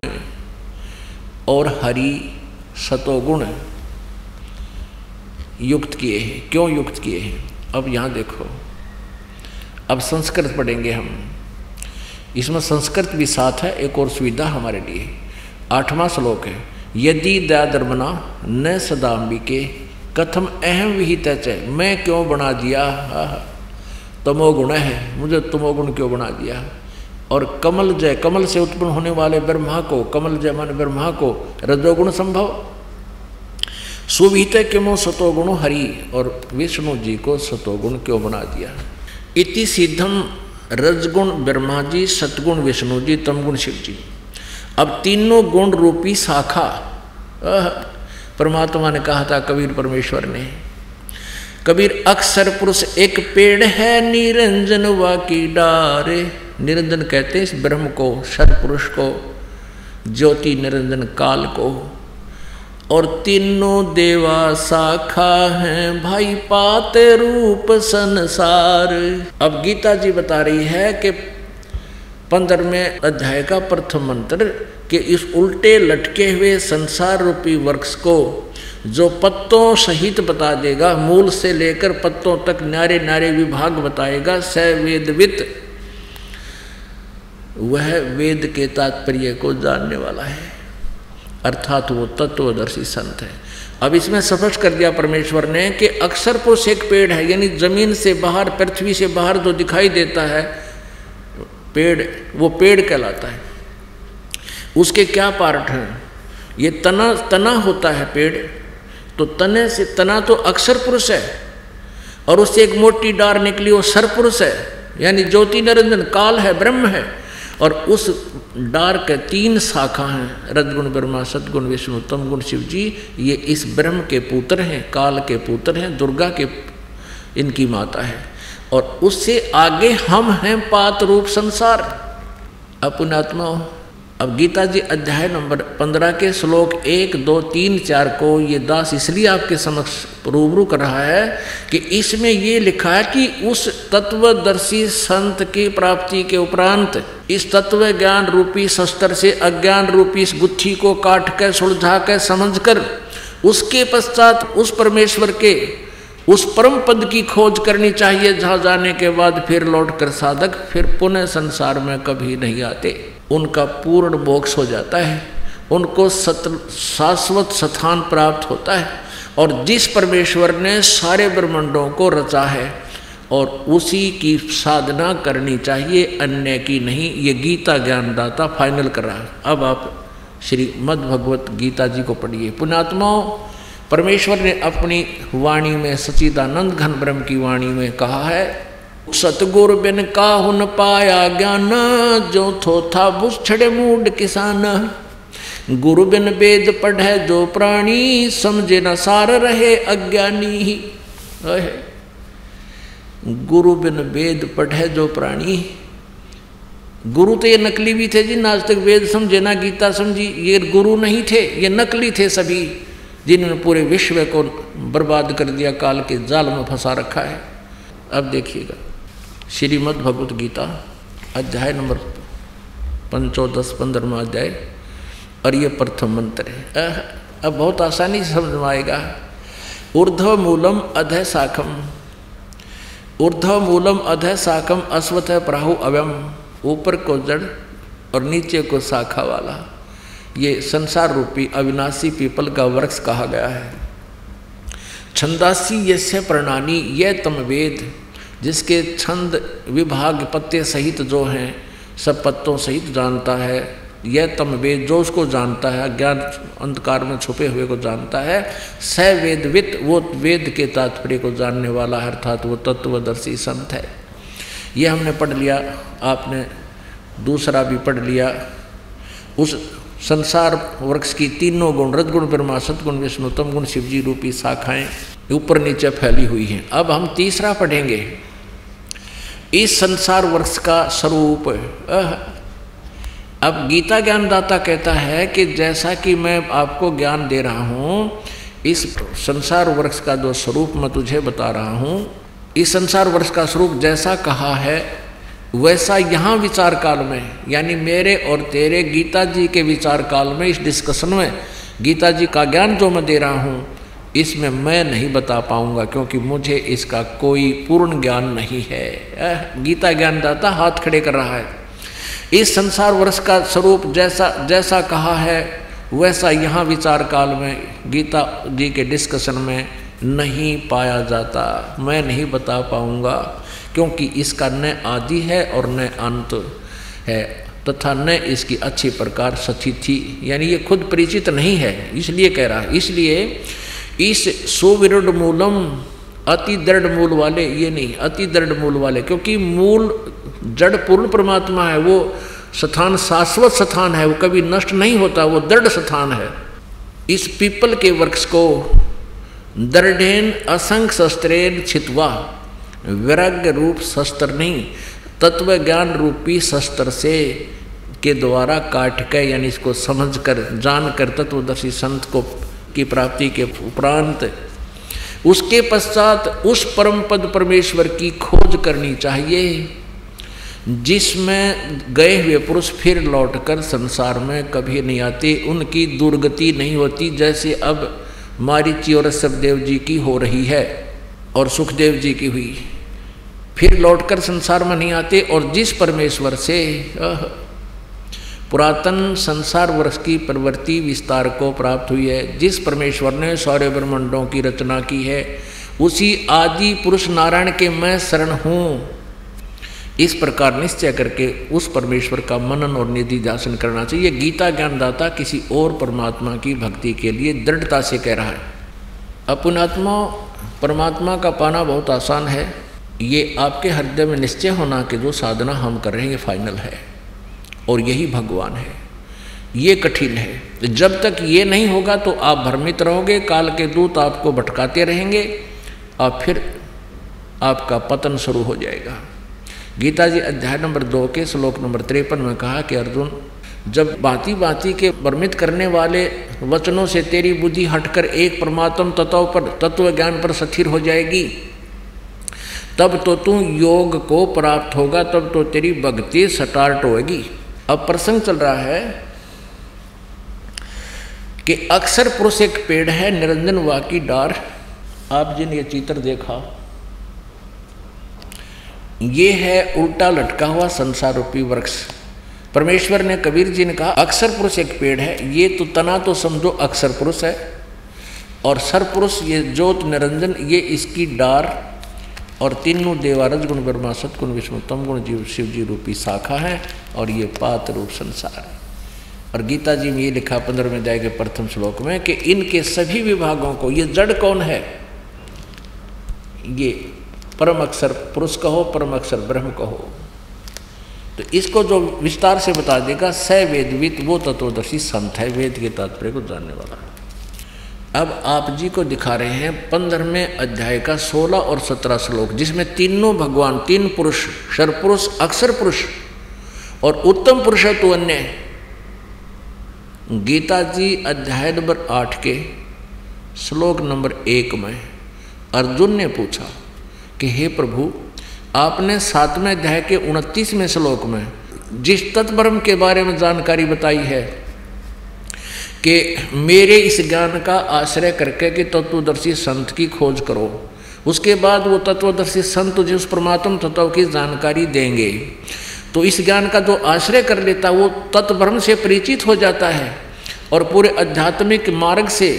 और हरि सतोगुण युक्त किए हैं। क्यों युक्त किए हैं? अब यहाँ देखो। अब संस्कृत पढ़ेंगे हम। इसमें संस्कृत भी साथ है, एक और सुविधा हमारे लिए। आठवां श्लोक है, यदि दयाधर्मना न सदाम्बिके, कथम अहम विहित मैं क्यों बना दिया? हा हा तमोगुण है। मुझे तमोगुण क्यों बना दिया? और कमल जय, कमल से उत्पन्न होने वाले ब्रह्मा को, कमल जय मान ब्रह्मा को, रजोगुण संभव। सुविहित क्यों सतोगुण हरि, और विष्णु जी को सतोगुण क्यों बना दिया? इति सिद्धम रजगुण ब्रह्मा जी सतगुण विष्णु जी तमगुण शिव जी। अब तीनों गुण रूपी शाखा। परमात्मा ने कहा था कबीर परमेश्वर ने कबीर अक्सर पुरुष एक पेड़ है, निरंजन वाकी डारे। निरंजन कहते इस ब्रह्म को सर पुरुष को, ज्योति निरंजन काल को। और तीनों देवा शाखा हैं, भाई पाते रूप संसार। अब गीता जी बता रही है कि पंद्रहवें अध्याय का प्रथम मंत्र कि इस उल्टे लटके हुए संसार रूपी वृक्ष को जो पत्तों सहित बता देगा, मूल से लेकर पत्तों तक नारे नारे विभाग बताएगा स वेदवित। वह वेद के तात्पर्य को जानने वाला है। अर्थात वो तत्वदर्शी संत है। अब इसमें स्पष्ट कर दिया परमेश्वर ने कि अक्सर पुरुष एक पेड़ है, यानी ज़मीन से बाहर, पृथ्वी से बाहर जो दिखाई देता है, पेड़, वो पेड़ कहलाता है। उसके क्या पार्ट हैं? ये तना तना होता है पेड़ तो तने से, तना तो अक्षर पुरुष है। और उससे एक मोटी डार निकली, वो सर पुरुष है। यानी ज्योति निरंजन काल है, ब्रह्म है। और उस डार के तीन शाखा हैं, रजगुण, ब्रह्मा, सदगुण, विष्णु उत्तम गुण शिव जी ये इस ब्रह्म के पुत्र हैं, काल के पुत्र हैं, दुर्गा के, इनकी माता है। और उससे आगे हम हैं पात रूप संसार। अपनात्मा अब गीता जी अध्याय नंबर पंद्रह के श्लोक एक, दो, तीन, चार को ये दास इसलिए आपके समक्ष रूबरू कर रहा है कि इसमें ये लिखा है कि उस तत्वदर्शी संत की प्राप्ति के उपरांत इस तत्व ज्ञान रूपी शस्त्र से अज्ञान रूपी इस गुत्थी को काट कर, सुलझा कर, समझ कर, उसके पश्चात उस परमेश्वर के उस परम पद की खोज करनी चाहिए। जहाँ जाने के बाद फिर लौट कर साधक फिर पुनः संसार में कभी नहीं आते। उनका पूर्ण मोक्ष हो जाता है, उनको सत शाश्वत स्थान प्राप्त होता है, और जिस परमेश्वर ने सारे ब्रह्मंडों को रचा है, और उसी की साधना करनी चाहिए, अन्य की नहीं। ये गीता ज्ञानदाता फाइनल कर रहा है। अब आप श्री मद भगवत गीता जी को पढ़िए। पुणात्माओं परमेश्वर ने अपनी वाणी में सचिदानंद घन ब्रह्म की वाणी में कहा है सतगुर बिन काहुन पाया ज्ञान, जो थो था मूड किसान। गुरु बिन वेद पढ़े जो प्राणी, समझे न सार रहे अज्ञानी। ही गुरु बिन वेद पढ़े जो प्राणी। गुरु तो ये नकली भी थे जी आज तक वेद समझे, ना गीता समझी। ये गुरु नहीं थे, ये नकली थे सभी, जिन्होंने पूरे विश्व को बर्बाद कर दिया, काल के जाल में फंसा रखा है। अब देखिएगा। श्रीमद् भगवत गीता, अध्याय नंबर पंचोदश पंद्रहवा अध्याय, और ये प्रथम मंत्र है। अब बहुत आसानी से समझ में आएगा। ऊर्ध्व मूलम अध शाखम ऊर्ध्व मूलम अध शाखम अश्वथ प्राहु अव्यम। ऊपर को जड़ और नीचे को शाखा वाला। ये संसार रूपी अविनाशी पीपल का वृक्ष कहा गया है। छंदासी यस्य प्रणानी यह तम वेद। जिसके छंद विभाग पत्ते सहित जो हैं, सब पत्तों सहित जानता है। यह तम वेद जो उसको जानता है ज्ञान अंधकार में छुपे हुए को जानता है। स वेदवित वो वेद के तात्पर्य को जानने वाला अर्थात वो तत्वदर्शी संत है। यह हमने पढ़ लिया, आपने दूसरा भी पढ़ लिया। उस संसार वृक्ष की तीनों गुण, रजगुण, ब्रह्मा सतगुण विष्णु तम गुण शिवजी रूपी शाखाएँ ऊपर नीचे फैली हुई हैं। अब हम तीसरा पढ़ेंगे। इस संसार वर्ष का स्वरूप अब गीता ज्ञानदाता कहता है कि जैसा कि मैं आपको ज्ञान दे रहा हूँ, इस संसार वर्ष का जो स्वरूप मैं तुझे बता रहा हूँ, इस संसार वर्ष का स्वरूप जैसा कहा है, वैसा यहाँ विचार काल में, यानी मेरे और तेरे गीता जी के विचार काल में इस डिस्कशन में, गीता जी का ज्ञान जो मैं दे रहा हूँ इसमें मैं नहीं बता पाऊँगा क्योंकि मुझे इसका कोई पूर्ण ज्ञान नहीं है। गीता ज्ञानदाता हाथ खड़े कर रहा है। इस संसार वर्ष का स्वरूप जैसा जैसा कहा है, वैसा यहाँ विचार काल में गीता जी के डिस्कशन में नहीं पाया जाता। मैं नहीं बता पाऊँगा क्योंकि इसका न आदि है और न अंत है तथा न इसकी अच्छी प्रकार थी। यानी ये खुद परिचित नहीं है, इसलिए कह रहा है। इसलिए इस सुविरुद्ध मूलम, अति दृढ़ मूल वाले, ये नहीं, अति दृढ़ मूल वाले, क्योंकि मूल जड़ पूर्ण परमात्मा है, वो स्थान, शाश्वत स्थान है, वो कभी नष्ट नहीं होता, वो दृढ़ स्थान है। इस पीपल के वृक्ष को दृढ़ेन असंख शस्त्रेन छितवा वैराग्य रूप शस्त्र नहीं, तत्व ज्ञान रूपी शस्त्र से, के द्वारा काट कर यानी इसको समझ कर जान कर तत्वदर्शी संत को की प्राप्ति के उपरांत, उसके पश्चात उस परम पद परमेश्वर की खोज करनी चाहिए, जिसमें गए हुए पुरुष फिर लौटकर संसार में कभी नहीं आते, उनकी दुर्गति नहीं होती, जैसे अब मारिची और सभदेव जी की हो रही है और सुखदेव जी की हुई। फिर लौटकर संसार में नहीं आते और जिस परमेश्वर से पुरातन संसार वर्ष की प्रवृत्ति विस्तार को प्राप्त हुई है। जिस परमेश्वर ने सौर्य ब्रह्मंडों की रचना की है, उसी आदि पुरुष नारायण के मैं शरण हूँ। इस प्रकार निश्चय करके उस परमेश्वर का मनन और निधि दासन करना चाहिए। गीता ज्ञानदाता किसी और परमात्मा की भक्ति के लिए दृढ़ता से कह रहा है। अपनात्मा परमात्मा का पाना बहुत आसान है। ये आपके हृदय में निश्चय होना कि जो साधना हम कर रहे हैं, ये फाइनल है। और यही भगवान है। ये कठिन है। जब तक ये नहीं होगा तो आप भ्रमित रहोगे, काल के दूत आपको भटकाते रहेंगे, और फिर आपका पतन शुरू हो जाएगा। गीता जी अध्याय नंबर दो के श्लोक नंबर तिरपन में कहा कि अर्जुन, जब बाती बाती के भ्रमित करने वाले वचनों से तेरी बुद्धि हटकर एक परमात्म तत्व पर, तत्व ज्ञान पर स्थिर हो जाएगी, तब तो तू योग को प्राप्त होगा, तब तो तेरी भक्ति स्टार्ट होगी अब प्रसंग चल रहा है कि अक्सर पुरुष एक पेड़ है, निरंजन वा की डार। आप जिन ये चित्र देखा, ये है उल्टा लटका हुआ संसार रूपी वृक्ष। परमेश्वर ने कबीर जी ने कहा, अक्सर पुरुष एक पेड़ है, ये तो तना तो समझो अक्सर पुरुष है, और सर पुरुष, ये ज्योत निरंजन, ये इसकी डार। और तीनों देवारज गुण ब्रह्मा सतगुण विष्णु तम गुण जीव शिव जी रूपी शाखा है और ये पात रूप संसार है। और गीता जी में ये लिखा पंद्रहवें अध्याय के प्रथम श्लोक में कि इनके सभी विभागों को, ये जड़ कौन है? ये परम अक्षर पुरुष कहो, परम अक्षर ब्रह्म कहो। तो इसको जो विस्तार से बता देगा स वेदवित वो तत्वदर्शी संत है, वेद के तात्पर्य को जानने वाला अब आप जी को दिखा रहे हैं पंद्रहवें अध्याय का सोलह और सत्रह श्लोक, जिसमें तीनों भगवान, तीन पुरुष शर पुरुष अक्षर पुरुष और उत्तम पुरुष है। तो अन्य गीता जी अध्याय नंबर आठ के श्लोक नंबर एक में अर्जुन ने पूछा कि, हे प्रभु, आपने सातवें अध्याय के उनतीसवें श्लोक में जिस तत्परम के बारे में जानकारी बताई है कि मेरे इस ज्ञान का आश्रय करके कि तत्वदर्शी संत की खोज करो। उसके बाद वो तत्वदर्शी संत तुझे उस परमात्म तत्व की जानकारी देंगे। तो इस ज्ञान का जो आश्रय कर लेता वो तत्वभ्रम से परिचित हो जाता है और पूरे आध्यात्मिक मार्ग से,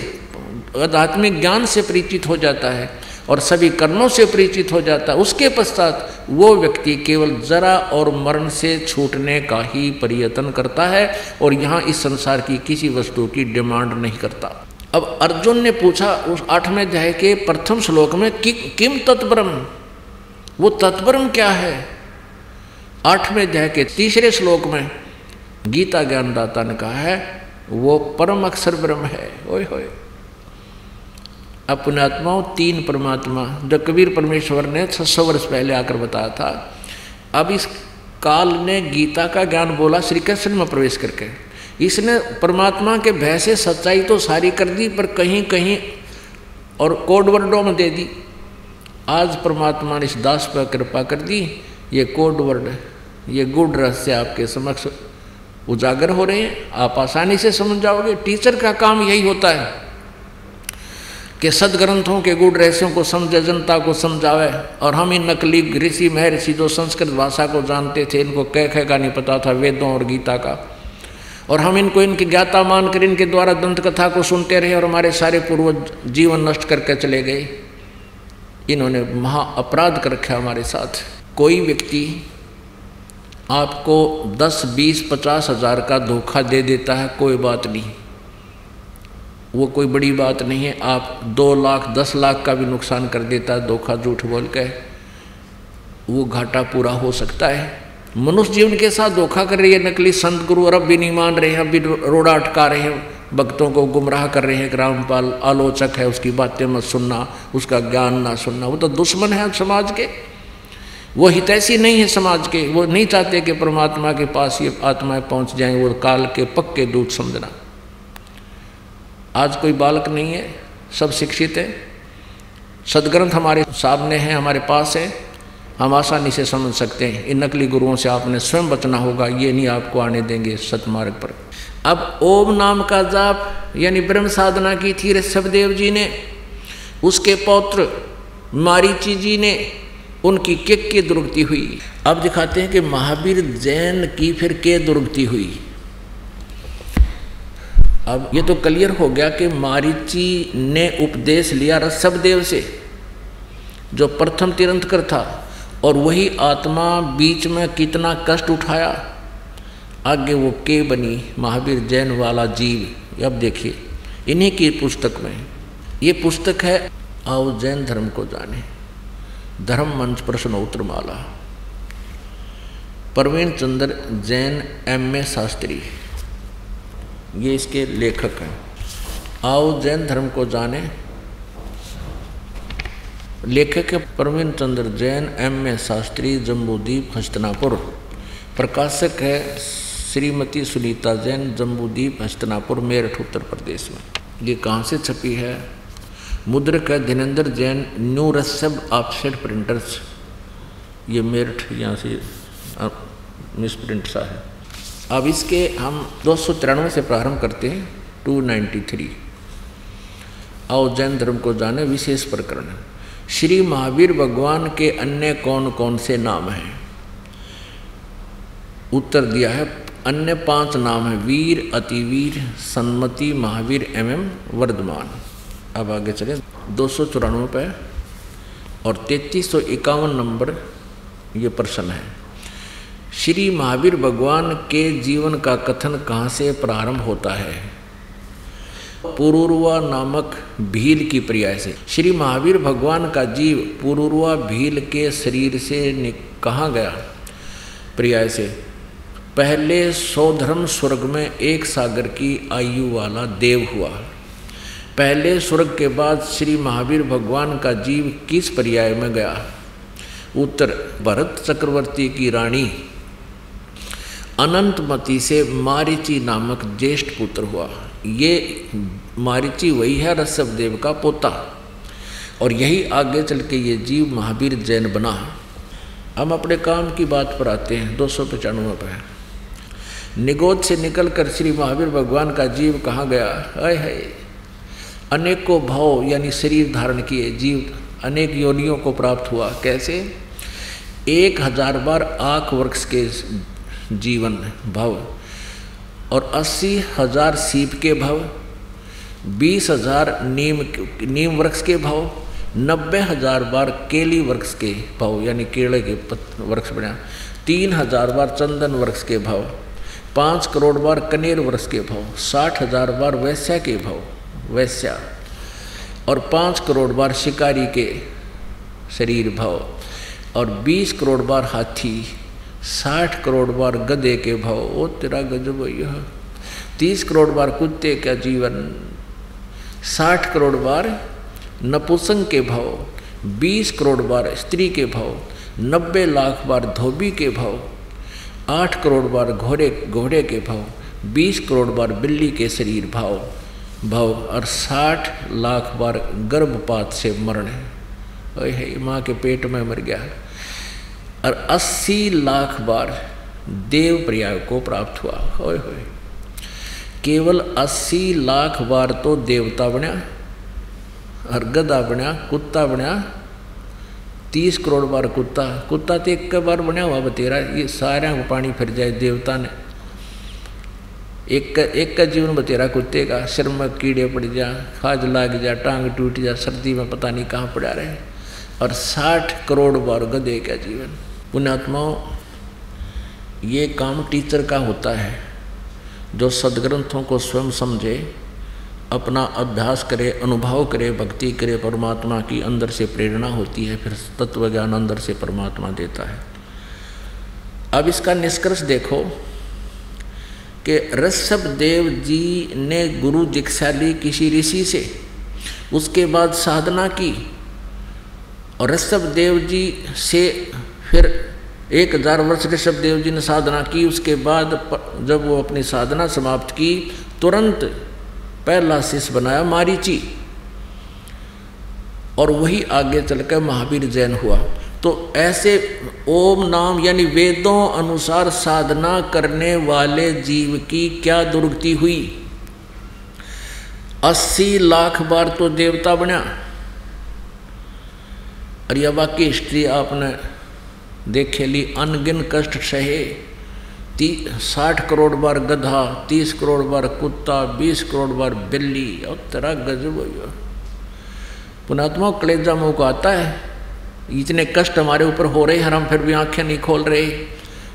आध्यात्मिक ज्ञान से परिचित हो जाता है। और सभी कर्णों से परिचित हो जाता। उसके पश्चात वो व्यक्ति केवल जरा और मरण से छूटने का ही प्रयत्न करता है और यहाँ इस संसार की किसी वस्तु की डिमांड नहीं करता। अब अर्जुन ने पूछा उस आठवें अध्याय के प्रथम श्लोक में कि, किम तत्परम? वो तत्परम क्या है? आठवें अध्याय के तीसरे श्लोक में गीता ज्ञानदाता ने कहा है, वो परम अक्षर ब्रह्म है। ओए होए। अपने आत्माओं तीन परमात्मा जो कबीर परमेश्वर ने छह सौ वर्ष पहले आकर बताया था। अब इस काल ने गीता का ज्ञान बोला श्री कृष्ण में प्रवेश करके। इसने परमात्मा के भय से सच्चाई तो सारी कर दी, पर कहीं कहीं और कोड वर्डों में दे दी। आज परमात्मा ने इस दास पर कृपा कर दी। ये कोड वर्ड, ये गुड रहस्य आपके समक्ष उजागर हो रहे हैं। आप आसानी से समझ जाओगे। टीचर का काम यही होता है। कि सदग्रंथों के गुड़ रहस्यों को समझे, जनता को समझावे। और हम इन नकली ऋषि, महर्षि जो संस्कृत भाषा को जानते थे, इनको कह कह का नहीं पता था, वेदों और गीता का। और हम इनको, इनकी ज्ञाता मानकर, इनके द्वारा दंत कथा को सुनते रहे और हमारे सारे पूर्वज जीवन नष्ट करके चले गए। इन्होंने महा अपराध कर रखा हमारे साथ। कोई व्यक्ति आपको दस, बीस, पचास हज़ार का धोखा दे देता है, कोई बात नहीं। वो कोई बड़ी बात नहीं है। आप दो लाख, दस लाख का भी नुकसान कर देता है, धोखा झूठ बोल के। वो घाटा पूरा हो सकता है। मनुष्य जीवन के साथ धोखा कर रही है, नकली संत गुरु और अब भी नहीं मान रहे हैं, अब भी रोड़ा अटका रहे हैं। भक्तों को गुमराह कर रहे हैं कि रामपाल आलोचक है, उसकी बातें मत सुनना, उसका ज्ञान ना सुनना। वो तो दुश्मन है समाज के। वो हितैषी नहीं है समाज के। वो नहीं चाहते कि परमात्मा के पास ये आत्माएँ पहुँच जाएँ, वो काल के पक्के दूत समझना। आज कोई बालक नहीं है, सब शिक्षित है। सदग्रंथ हमारे सामने हैं, हमारे पास है। हम आसानी से समझ सकते हैं। इन नकली गुरुओं से आपने स्वयं बचना होगा, ये नहीं आपको आने देंगे सतमार्ग पर। अब ओम नाम का जाप, यानी ब्रह्म साधना की थी ऋषभदेव जी ने। उसके पौत्र मारीची जी ने, उनकी किक की दुर्गति हुई। अब दिखाते हैं कि महावीर जैन की फिर के दुर्गति हुई। अब ये तो क्लियर हो गया कि मारीची ने उपदेश लिया ऋषभदेव से, जो प्रथम तिरंतकर था, और वही आत्मा बीच में कितना कष्ट उठाया। आगे वो के बनी महावीर जैन वाला जीव अब देखिए, इन्हीं की पुस्तक में। ये पुस्तक है, आओ जैन धर्म को जाने। धर्म मंच प्रश्नोत्तर माला प्रवीण चंद्र जैन एम ए शास्त्री। ये इसके लेखक हैं। आओ जैन धर्म को जाने। लेखक है प्रवीण चंद्र जैन, एम ए शास्त्री, जम्बूदीप हस्तनापुर। प्रकाशक है श्रीमती सुनीता जैन, जम्बूदीप हस्तनापुर, मेरठ, उत्तर प्रदेश में। ये कहाँ से छपी है? मुद्रक है धीनेन्द्र जैन न्यू रसब ऑफसेट प्रिंटर्स। ये मेरठ, यहाँ से मिस प्रिंट सा है। अब इसके हम दो सौ तिरानवे से प्रारंभ करते हैं टू नाइन्टी थ्री आओ जैन धर्म को जाने, विशेष प्रकरण श्री महावीर भगवान के अन्य कौन कौन से नाम हैं? उत्तर दिया है, अन्य पाँच नाम हैं, वीर, अतिवीर, सन्मति, महावीर एवं वर्धमान। अब आगे चले, दो सौ चौरानवे पे और तैतीस सौ इक्यावन नंबर ये प्रश्न है। श्री महावीर भगवान के जीवन का कथन कहाँ से प्रारंभ होता है? पुरुरुआ नामक भील की पर्याय से। श्री महावीर भगवान का जीव पुरुरुआ भील के शरीर से कहाँ गया? पर्याय से, पहले सौधर्म स्वर्ग में एक सागर की आयु वाला देव हुआ। पहले स्वर्ग के बाद श्री महावीर भगवान का जीव किस पर्याय में गया? उत्तर, भरत चक्रवर्ती की रानी अनंतमती से मारिची नामक ज्येष्ठ पुत्र हुआ। ये मारिची वही है ऋषभदेव का पोता। और यही आगे चल के ये जीव महावीर जैन बना। हम अपने काम की बात पर आते हैं, दो सौ पचानवे पर निगोद से निकलकर श्री महावीर भगवान का जीव कहाँ गया? अय है अनेकों भाव यानी शरीर धारण किए, जीव अनेक योनियों को प्राप्त हुआ। कैसे? एक हज़ार बार आख वृक्ष के जीवन भव और अस्सी हज़ार सीप के भव, बीस हज़ार नीम नीम वृक्ष के भव, नब्बे हज़ार बार केली वृक्ष के भाव, यानी केले के वृक्ष बना। तीन हज़ार बार चंदन वृक्ष के भाव, पाँच करोड़ बार कनेर वृक्ष के भाव, साठ हज़ार बार वैश्या के भाव, वैश्या। और पाँच करोड़ बार शिकारी के शरीर भाव, और बीस करोड़ बार हाथी साठ करोड़ बार गधे के भाव, ओ तेरा गजब यह। तीस करोड़ बार कुत्ते का जीवन, साठ करोड़ बार नपुसंग के भाव, बीस करोड़ बार स्त्री के भाव, नब्बे लाख बार धोबी के भाव, आठ करोड़ बार घोड़े घोड़े के भाव, बीस करोड़ बार बिल्ली के शरीर भाव भाव, और साठ लाख बार गर्भपात से मरण है, माँ के पेट में मर गया। और अस्सी लाख बार देव प्रयाग को प्राप्त हुआ। होए होए। केवल अस्सी लाख बार तो देवता बनया, और गदा बनया, कुत्ता बनया, तीस करोड़ बार कुत्ता। कुत्ता तो एक बार बनया हुआ बतेरा, ये सारे को पानी फिर जाए देवता ने। एक एक का जीवन बतेरा कुत्ते का, सिर में कीड़े पड़ जा, खाज लाग जा, टांग टूट जा, सर्दी में पता नहीं कहाँ पड़ा रहे। और साठ करोड़ बार गधे का जीवन। पुण्यात्माओं ये काम टीचर का होता है, जो सदग्रंथों को स्वयं समझे, अपना अभ्यास करे, अनुभव करे, भक्ति करे, परमात्मा की अंदर से प्रेरणा होती है, फिर तत्व ज्ञान अंदर से परमात्मा देता है। अब इसका निष्कर्ष देखो कि ऋषभ देव जी ने गुरु दीक्षा ली किसी ऋषि से। उसके बाद साधना की और ऋषभ देव जी से फिर एक हज़ार वर्ष ऋषभ देव जी ने साधना की, उसके बाद जब वो अपनी साधना समाप्त की, तुरंत पहला शिष्य बनाया मारीची। और वही आगे चलकर महावीर जैन हुआ। तो ऐसे ओम नाम यानी वेदों अनुसार साधना करने वाले जीव की क्या दुर्गति हुई? अस्सी लाख बार तो देवता बना। और यह बाकी हिस्ट्री आपने देखे ली अनगिन कष्ट सहे। ती साठ करोड़ बार गधा, तीस करोड़ बार कुत्ता, बीस करोड़ बार बिल्ली और तेरा गजब हो पुणात्मा कलेजा मुँह को आता है। इतने कष्ट हमारे ऊपर हो रहे हैं, हम फिर भी आँखें नहीं खोल रहे।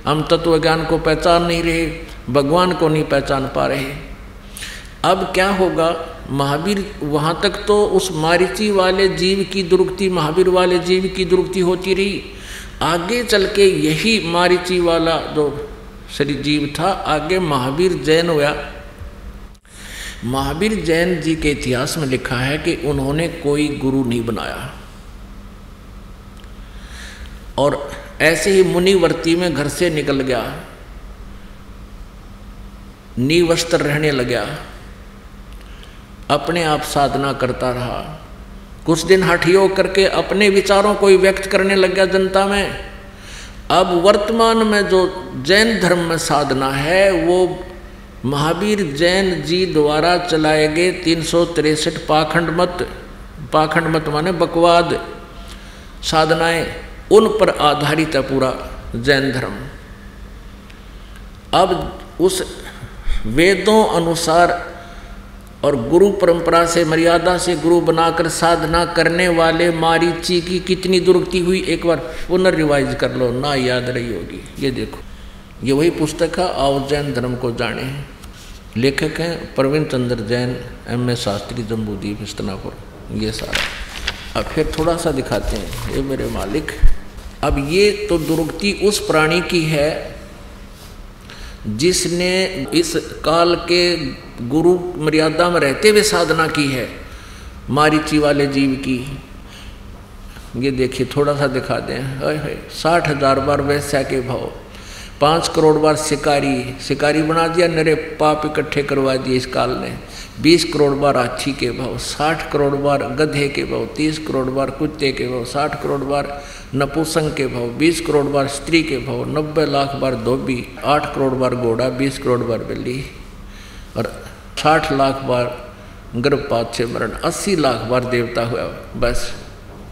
हम तत्व ज्ञान को पहचान नहीं रहे, भगवान को नहीं पहचान पा रहे। अब क्या होगा? महावीर, वहाँ तक तो उस मारिची वाले जीव की दुर्गति महावीर वाले जीव की दुर्गति होती रही। आगे चल के यही मारिची वाला जो श्री जीव था, आगे महावीर जैन हुआ महावीर जैन जी के इतिहास में लिखा है कि उन्होंने कोई गुरु नहीं बनाया। और ऐसे ही मुनिवर्ती में घर से निकल गया। नीवस्त्र रहने लगा अपने आप साधना करता रहा। कुछ दिन हठियो करके अपने विचारों को ही व्यक्त करने लग गया जनता में। अब वर्तमान में जो जैन धर्म में साधना है, वो महावीर जैन जी द्वारा चलाए गए तीन सौ तिरसठ पाखंड मत पाखंड मत माने बकवाद साधनाएँ, उन पर आधारित है पूरा जैन धर्म। अब उस वेदों अनुसार और गुरु परंपरा से, मर्यादा से गुरु बनाकर साधना करने वाले मारीची की कितनी दुर्गति हुई, एक बार पुनर्रिवाइज कर लो, ना याद रही होगी। ये देखो, ये वही पुस्तक है, आओ जैन धर्म को जाने। लेखक हैं प्रवीण चंद्र जैन, एम ए शास्त्री, जम्बूदीप इस्तनापुर ये सारा। अब फिर थोड़ा सा दिखाते हैं, ये मेरे मालिक। अब ये तो दुर्गति उस प्राणी की है जिसने इस काल के गुरु मर्यादा में रहते हुए साधना की है, मारिची वाले जीव की। ये देखिए, थोड़ा सा दिखा दें। साठ हज़ार बार वैसा के भाव। पाँच करोड़ बार शिकारी शिकारी बना दिया, नरे पाप इकट्ठे करवा दिए इस काल ने। बीस करोड़ बार हाथी के भाव, साठ करोड़ बार गधे के भाव, तीस करोड़ बार कुत्ते के भाव, साठ करोड़ बार नपुसंग के भाव, बीस करोड़ बार स्त्री के भाव, नब्बे लाख बार धोबी, आठ करोड़ बार घोड़ा, बीस करोड़ बार बिल्ली और साठ लाख बार गर्भपात से मरण, अस्सी लाख बार देवता हुआ, बस।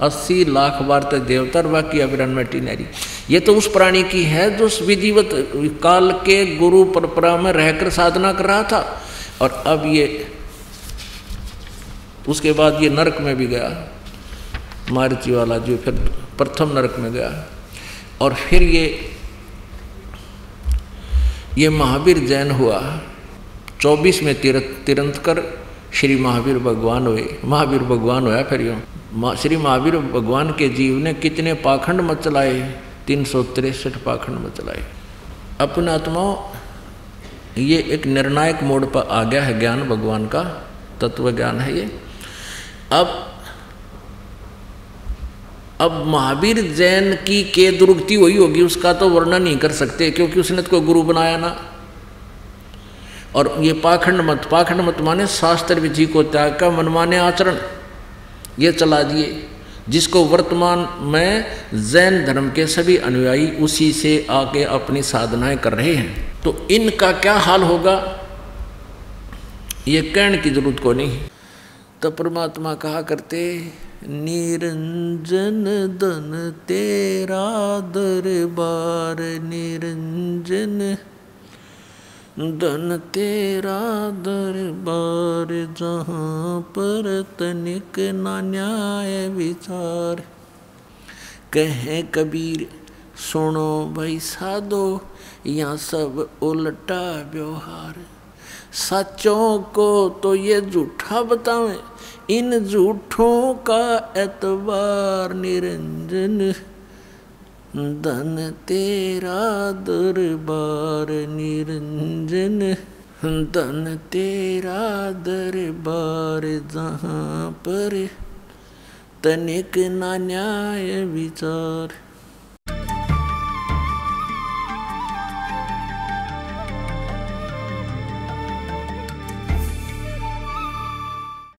अस्सी लाख बार तो देवता और बाकी अविरन में टीनरी। ये तो उस प्राणी की है जो विधिवत काल के गुरु परंपरा में रहकर साधना कर रहा था। और अब ये, उसके बाद ये नरक में भी गया। मारुति वाला जो फिर प्रथम नरक में गया। और फिर ये ये महावीर जैन हुआ। चौबीस में तिरंत कर श्री महावीर भगवान हुए। महावीर भगवान हुआ फिर यूँ। श्री महावीर भगवान के जीव ने कितने पाखंड मत चलाए? तीन सौ तिरसठ पाखंड मत चलाए। अपने आत्माओं, ये एक निर्णायक मोड पर आ गया है ज्ञान भगवान का, तत्व ज्ञान है ये। अब अब महावीर जैन की के दुर्गति हुई होगी, उसका तो वर्णन नहीं कर सकते, क्योंकि उसने तो कोई गुरु बनाया ना। और ये पाखंड मत पाखंड मत माने शास्त्र विधि को त्याग का मनमाने आचरण। ये चला दिए। जिसको वर्तमान में जैन धर्म के सभी अनुयायी उसी से आके अपनी साधनाएँ कर रहे हैं। तो इनका क्या हाल होगा? ये कहने की ज़रूरत को नहीं। तो परमात्मा कहा करते, निरंजन धन तेरा दरबार, निरंजन धन तेरा दरबार, जहाँ पर तनिक ना न्याय विचार। कहें कबीर, सुनो भाई साधो, यहाँ सब उल्टा व्यवहार। सच्चों को तो ये झूठा बतावें, इन झूठों का एतबार निरंजन। धन तेरा दरबार निरंजन धन तेरा दरबार जहाँ पर तनिक ना न्याय विचार।